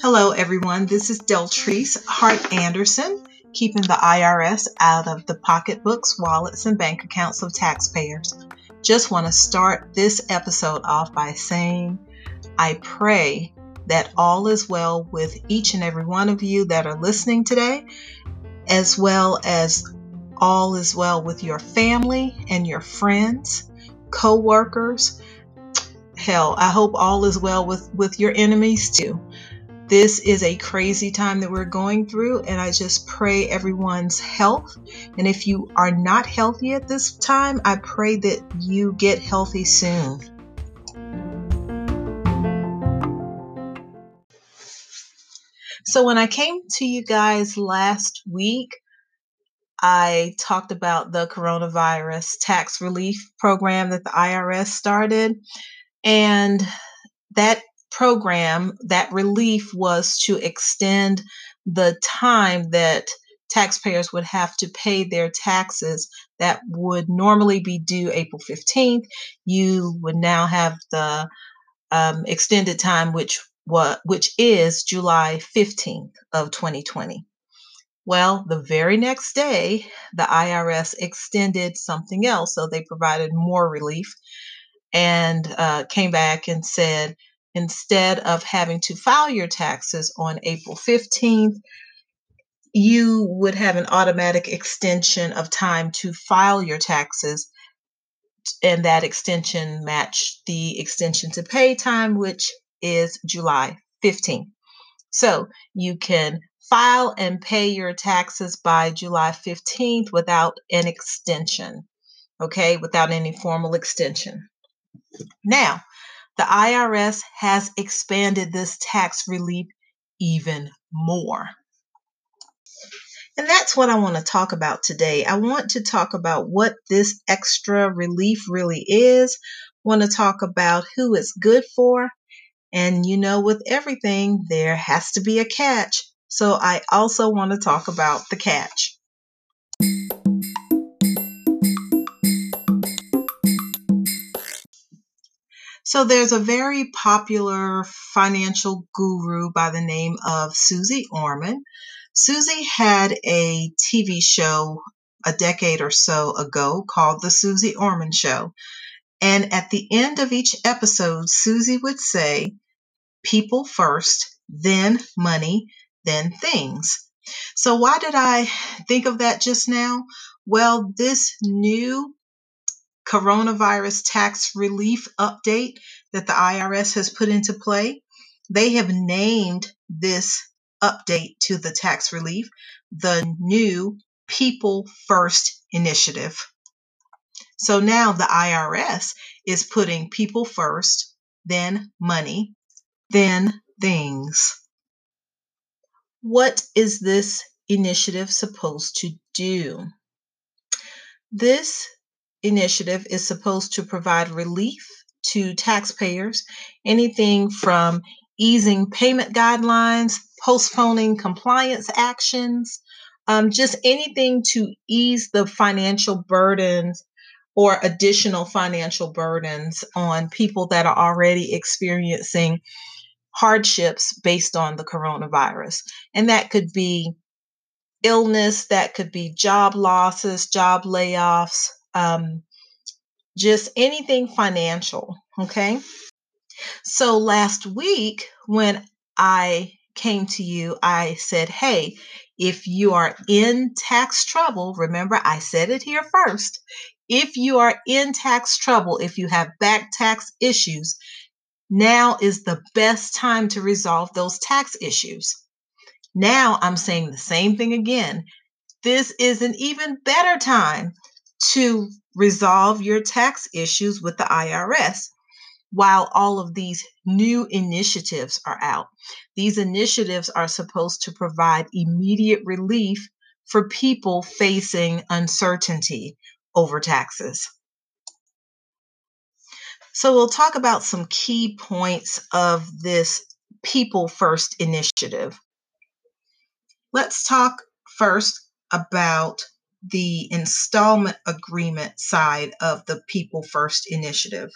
Hello, everyone. This is Deltrice Hart Anderson, keeping the IRS out of the pocketbooks, wallets, and bank accounts of taxpayers. Just want to start this episode off by saying I pray that all is well with each and every one of you that are listening today, as well as all is well with your family and your friends, co workers. Hell, I hope all is well with, with your enemies too. This is a crazy time that we're going through, and I just pray everyone's health. And if you are not healthy at this time, I pray that you get healthy soon. So, when I came to you guys last week, I talked about the coronavirus tax relief program that the IRS started. And that program, that relief was to extend the time that taxpayers would have to pay their taxes that would normally be due April 15th. You would now have the um, extended time, which what which is July 15th of 2020. Well, the very next day, the IRS extended something else, so they provided more relief and uh, came back and said instead of having to file your taxes on April 15th, you would have an automatic extension of time to file your taxes. And that extension matched the extension to pay time, which is July 15th. So you can file and pay your taxes by July 15th without an extension, okay, without any formal extension. Now, the IRS has expanded this tax relief even more. And that's what I want to talk about today. I want to talk about what this extra relief really is. I want to talk about who it's good for. And you know, with everything, there has to be a catch. So I also want to talk about the catch. So there's a very popular financial guru by the name of Suze Orman. Suze had a TV show a decade or so ago called The Suze Orman Show. And at the end of each episode, Suze would say, People first, then money, then things. So, why did I think of that just now? Well, this new coronavirus tax relief update that the IRS has put into play. They have named this update to the tax relief the new People First Initiative. So now the IRS is putting people first, then money, then things. What is this initiative supposed to do? This initiative is supposed to provide relief to taxpayers, anything from easing payment guidelines, postponing compliance actions, um, just anything to ease the financial burdens or additional financial burdens on people that are already experiencing hardships based on the coronavirus. And that could be illness, that could be job losses, job layoffs, um, just anything financial. Okay. So last week, when I came to you, I said, Hey, if you are in tax trouble, remember I said it here first. If you are in tax trouble, if you have back tax issues, now is the best time to resolve those tax issues. Now I'm saying the same thing again. This is an even better time to resolve your tax issues with the IRS while all of these new initiatives are out. These initiatives are supposed to provide immediate relief for people facing uncertainty over taxes. So, we'll talk about some key points of this People First initiative. Let's talk first about the installment agreement side of the People First initiative.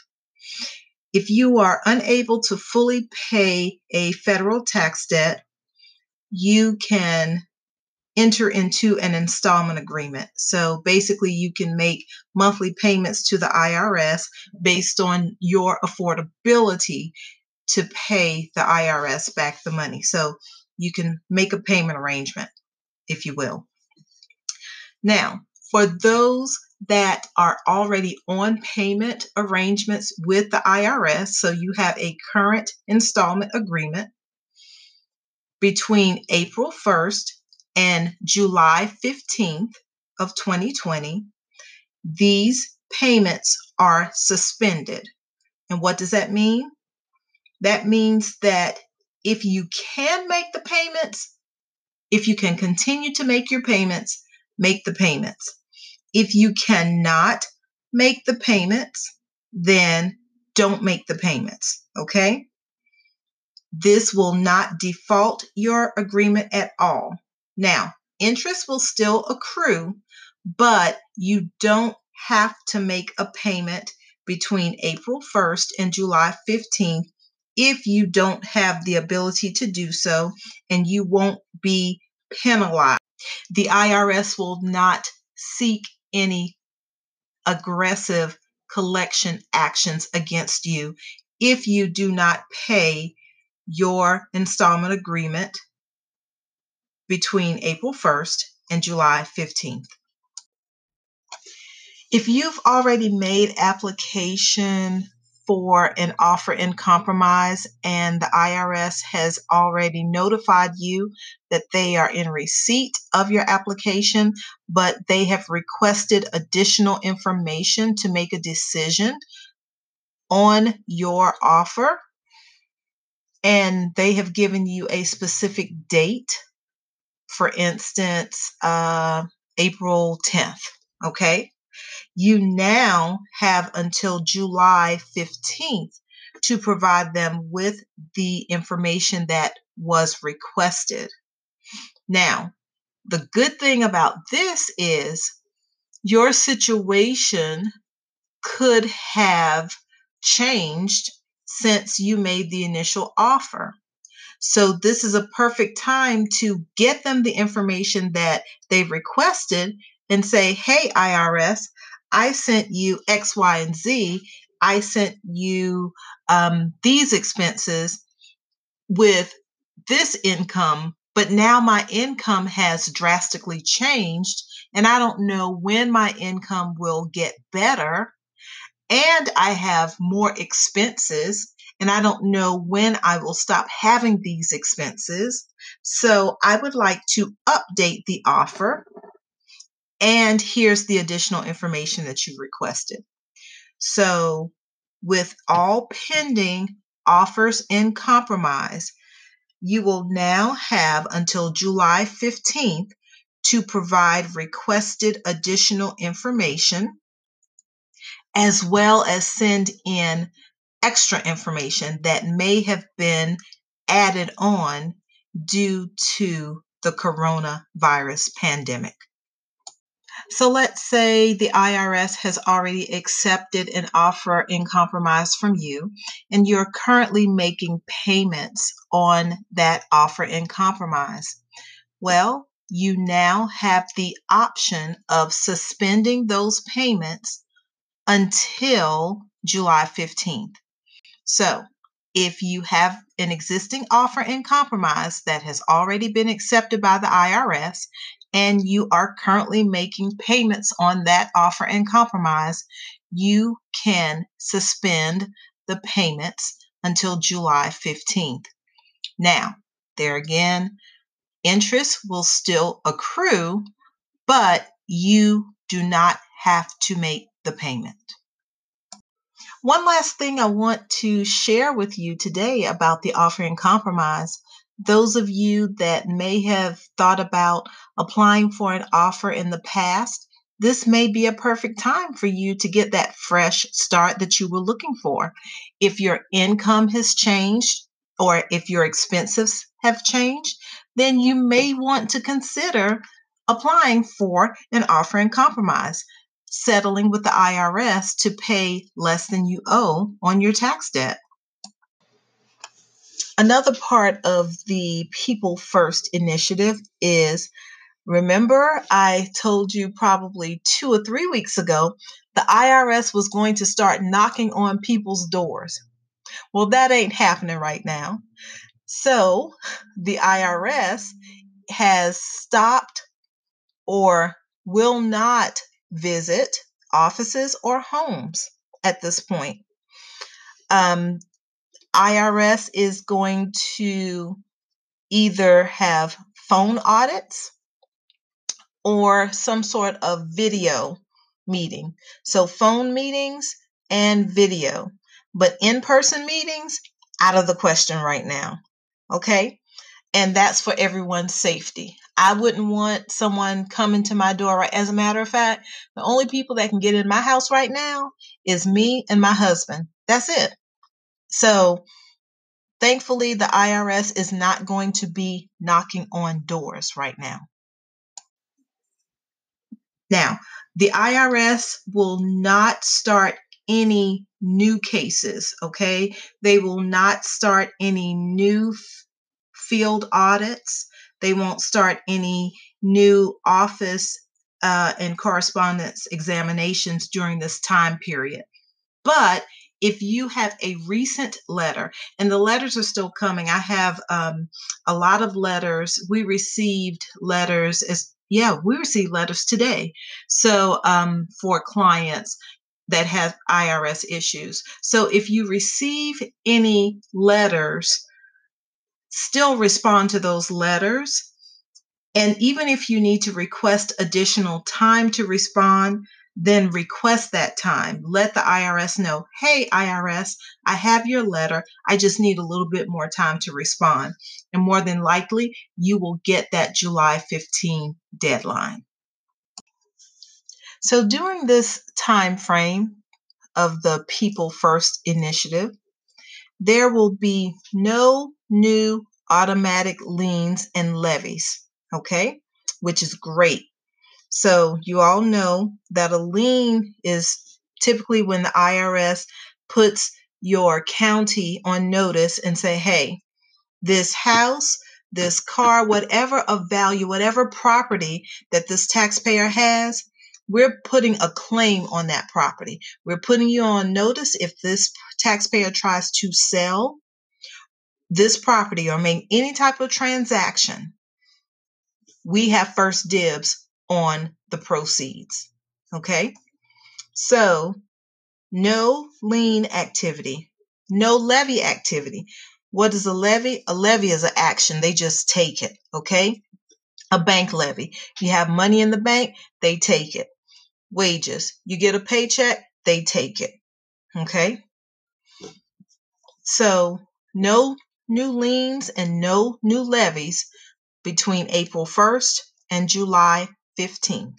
If you are unable to fully pay a federal tax debt, you can enter into an installment agreement. So basically, you can make monthly payments to the IRS based on your affordability to pay the IRS back the money. So you can make a payment arrangement, if you will. Now, for those that are already on payment arrangements with the IRS, so you have a current installment agreement between April 1st and July 15th of 2020, these payments are suspended. And what does that mean? That means that if you can make the payments, if you can continue to make your payments, make the payments. If you cannot make the payments, then don't make the payments. Okay? This will not default your agreement at all. Now, interest will still accrue, but you don't have to make a payment between April 1st and July 15th if you don't have the ability to do so, and you won't be penalized. The IRS will not seek any aggressive collection actions against you if you do not pay your installment agreement between April 1st and July 15th. If you've already made application for an offer in compromise and the IRS has already notified you that they are in receipt of your application, but they have requested additional information to make a decision on your offer, and they have given you a specific date for instance, uh, April 10th. Okay. You now have until July 15th to provide them with the information that was requested. Now, the good thing about this is your situation could have changed since you made the initial offer. So this is a perfect time to get them the information that they've requested and say, hey, IRS, I sent you X, Y, and Z. I sent you um, these expenses with this income, but now my income has drastically changed, and I don't know when my income will get better. And I have more expenses and I don't know when I will stop having these expenses. So I would like to update the offer. And here's the additional information that you requested. So, with all pending offers in compromise, you will now have until July 15th to provide requested additional information as well as send in extra information that may have been added on due to the coronavirus pandemic. So let's say the IRS has already accepted an offer in compromise from you, and you're currently making payments on that offer in compromise. Well, you now have the option of suspending those payments until July 15th. So, if you have an existing offer in compromise that has already been accepted by the IRS and you are currently making payments on that offer in compromise, you can suspend the payments until July 15th. Now, there again, interest will still accrue, but you do not have to make the payment. One last thing I want to share with you today about the offer in compromise. Those of you that may have thought about applying for an offer in the past, this may be a perfect time for you to get that fresh start that you were looking for. If your income has changed or if your expenses have changed, then you may want to consider applying for an offer in compromise, settling with the IRS to pay less than you owe on your tax debt. Another part of the People First initiative is remember, I told you probably two or three weeks ago the IRS was going to start knocking on people's doors. Well, that ain't happening right now. So the IRS has stopped or will not visit offices or homes at this point. Um, IRS is going to either have phone audits or some sort of video meeting. So, phone meetings and video, but in person meetings, out of the question right now. Okay. And that's for everyone's safety. I wouldn't want someone coming to my door. As a matter of fact, the only people that can get in my house right now is me and my husband. That's it. So thankfully, the IRS is not going to be knocking on doors right now. Now, the IRS will not start any new cases, okay? They will not start any new field audits. They won't start any new office uh, and correspondence examinations during this time period. But if you have a recent letter, and the letters are still coming, I have um, a lot of letters. We received letters as yeah, we receive letters today. So um, for clients that have IRS issues. So if you receive any letters, still respond to those letters. And even if you need to request additional time to respond, then request that time. Let the IRS know, hey, IRS, I have your letter. I just need a little bit more time to respond. And more than likely, you will get that July 15 deadline. So during this time frame of the People First initiative, there will be no new automatic liens and levies, okay? Which is great so you all know that a lien is typically when the IRS puts your county on notice and say, hey, this house, this car, whatever of value, whatever property that this taxpayer has, we're putting a claim on that property. We're putting you on notice if this taxpayer tries to sell this property or make any type of transaction, we have first dibs on the proceeds. Okay. So no lien activity, no levy activity. What is a levy? A levy is an action. They just take it. Okay. A bank levy. You have money in the bank, they take it. Wages. You get a paycheck, they take it. Okay. So no new liens and no new levies between April 1st and July 15th.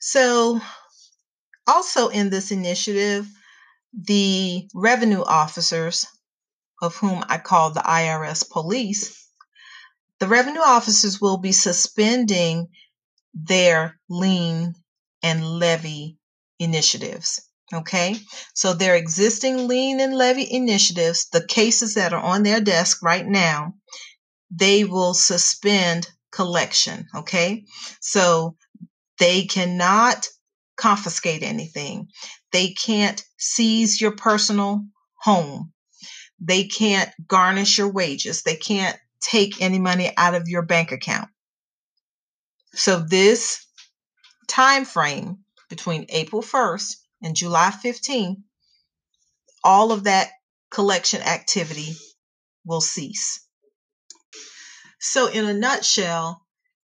So, also in this initiative, the revenue officers, of whom I call the IRS police, the revenue officers will be suspending their lien and levy initiatives. Okay, so their existing lien and levy initiatives, the cases that are on their desk right now, they will suspend collection. Okay. So they cannot confiscate anything. They can't seize your personal home. They can't garnish your wages. They can't take any money out of your bank account. So this time frame between April 1st and July 15th, all of that collection activity will cease. So, in a nutshell,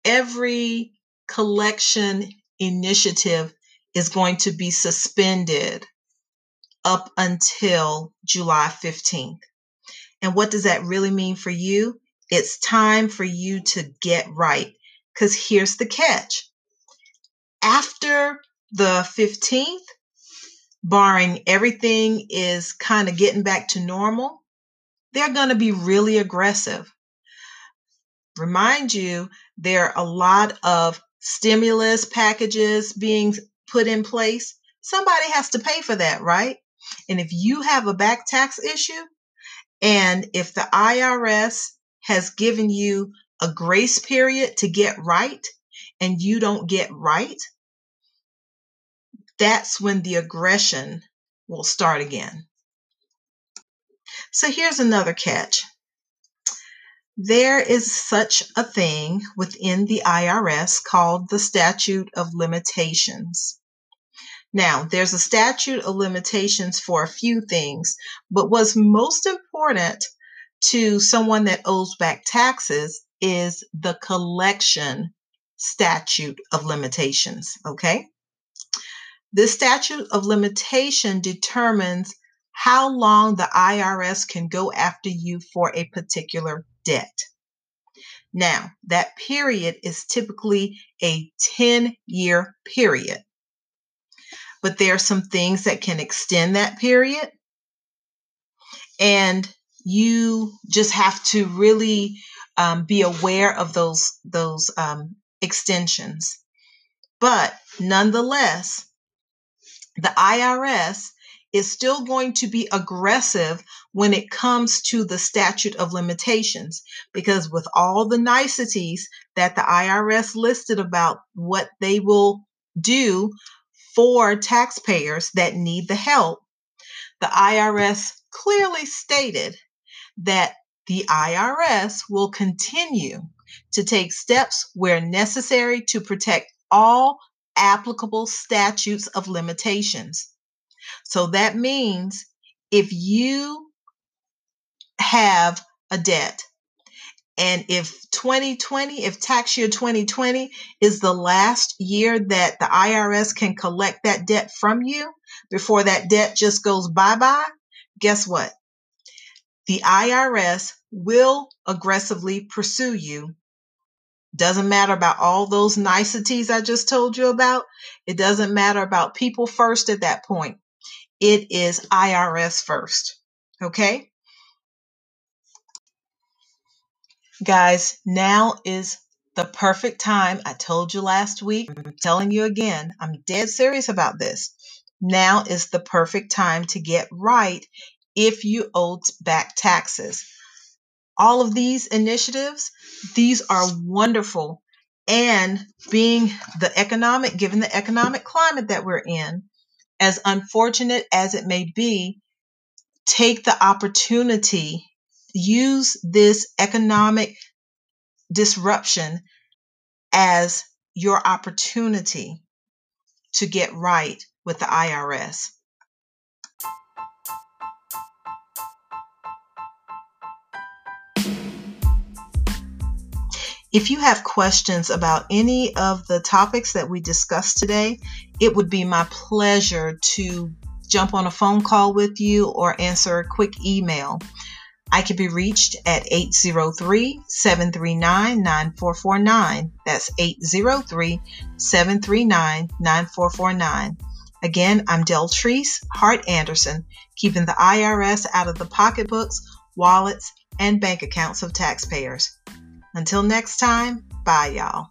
every collection initiative is going to be suspended up until July 15th. And what does that really mean for you? It's time for you to get right. Because here's the catch after the 15th, barring everything is kind of getting back to normal, they're going to be really aggressive remind you there are a lot of stimulus packages being put in place. Somebody has to pay for that, right? And if you have a back tax issue, and if the IRS has given you a grace period to get right and you don't get right, that's when the aggression will start again. So here's another catch. There is such a thing within the IRS called the statute of limitations. Now, there's a statute of limitations for a few things, but what's most important to someone that owes back taxes is the collection statute of limitations. Okay. This statute of limitation determines how long the IRS can go after you for a particular debt. Now, that period is typically a 10 year period but there are some things that can extend that period. And you just have to really um, be aware of those those um, extensions. But nonetheless, the IRS is still going to be aggressive when it comes to the statute of limitations because with all the niceties that the IRS listed about what they will do for taxpayers that need the help, the IRS clearly stated that the IRS will continue to take steps where necessary to protect all applicable statutes of limitations. So that means if you have a debt and if 2020, if tax year 2020 is the last year that the IRS can collect that debt from you before that debt just goes bye bye, guess what? The IRS will aggressively pursue you. Doesn't matter about all those niceties I just told you about. It doesn't matter about people first at that point. It is IRS first. Okay? Guys, now is the perfect time. I told you last week, I'm telling you again, I'm dead serious about this. Now is the perfect time to get right if you owe back taxes. All of these initiatives, these are wonderful. And being the economic, given the economic climate that we're in, as unfortunate as it may be, take the opportunity use this economic disruption as your opportunity to get right with the IRS. If you have questions about any of the topics that we discussed today, it would be my pleasure to jump on a phone call with you or answer a quick email. I can be reached at 803 739 9449. That's 803 739 9449. Again, I'm Deltrice Hart Anderson, keeping the IRS out of the pocketbooks, wallets, and bank accounts of taxpayers. Until next time, bye, y'all.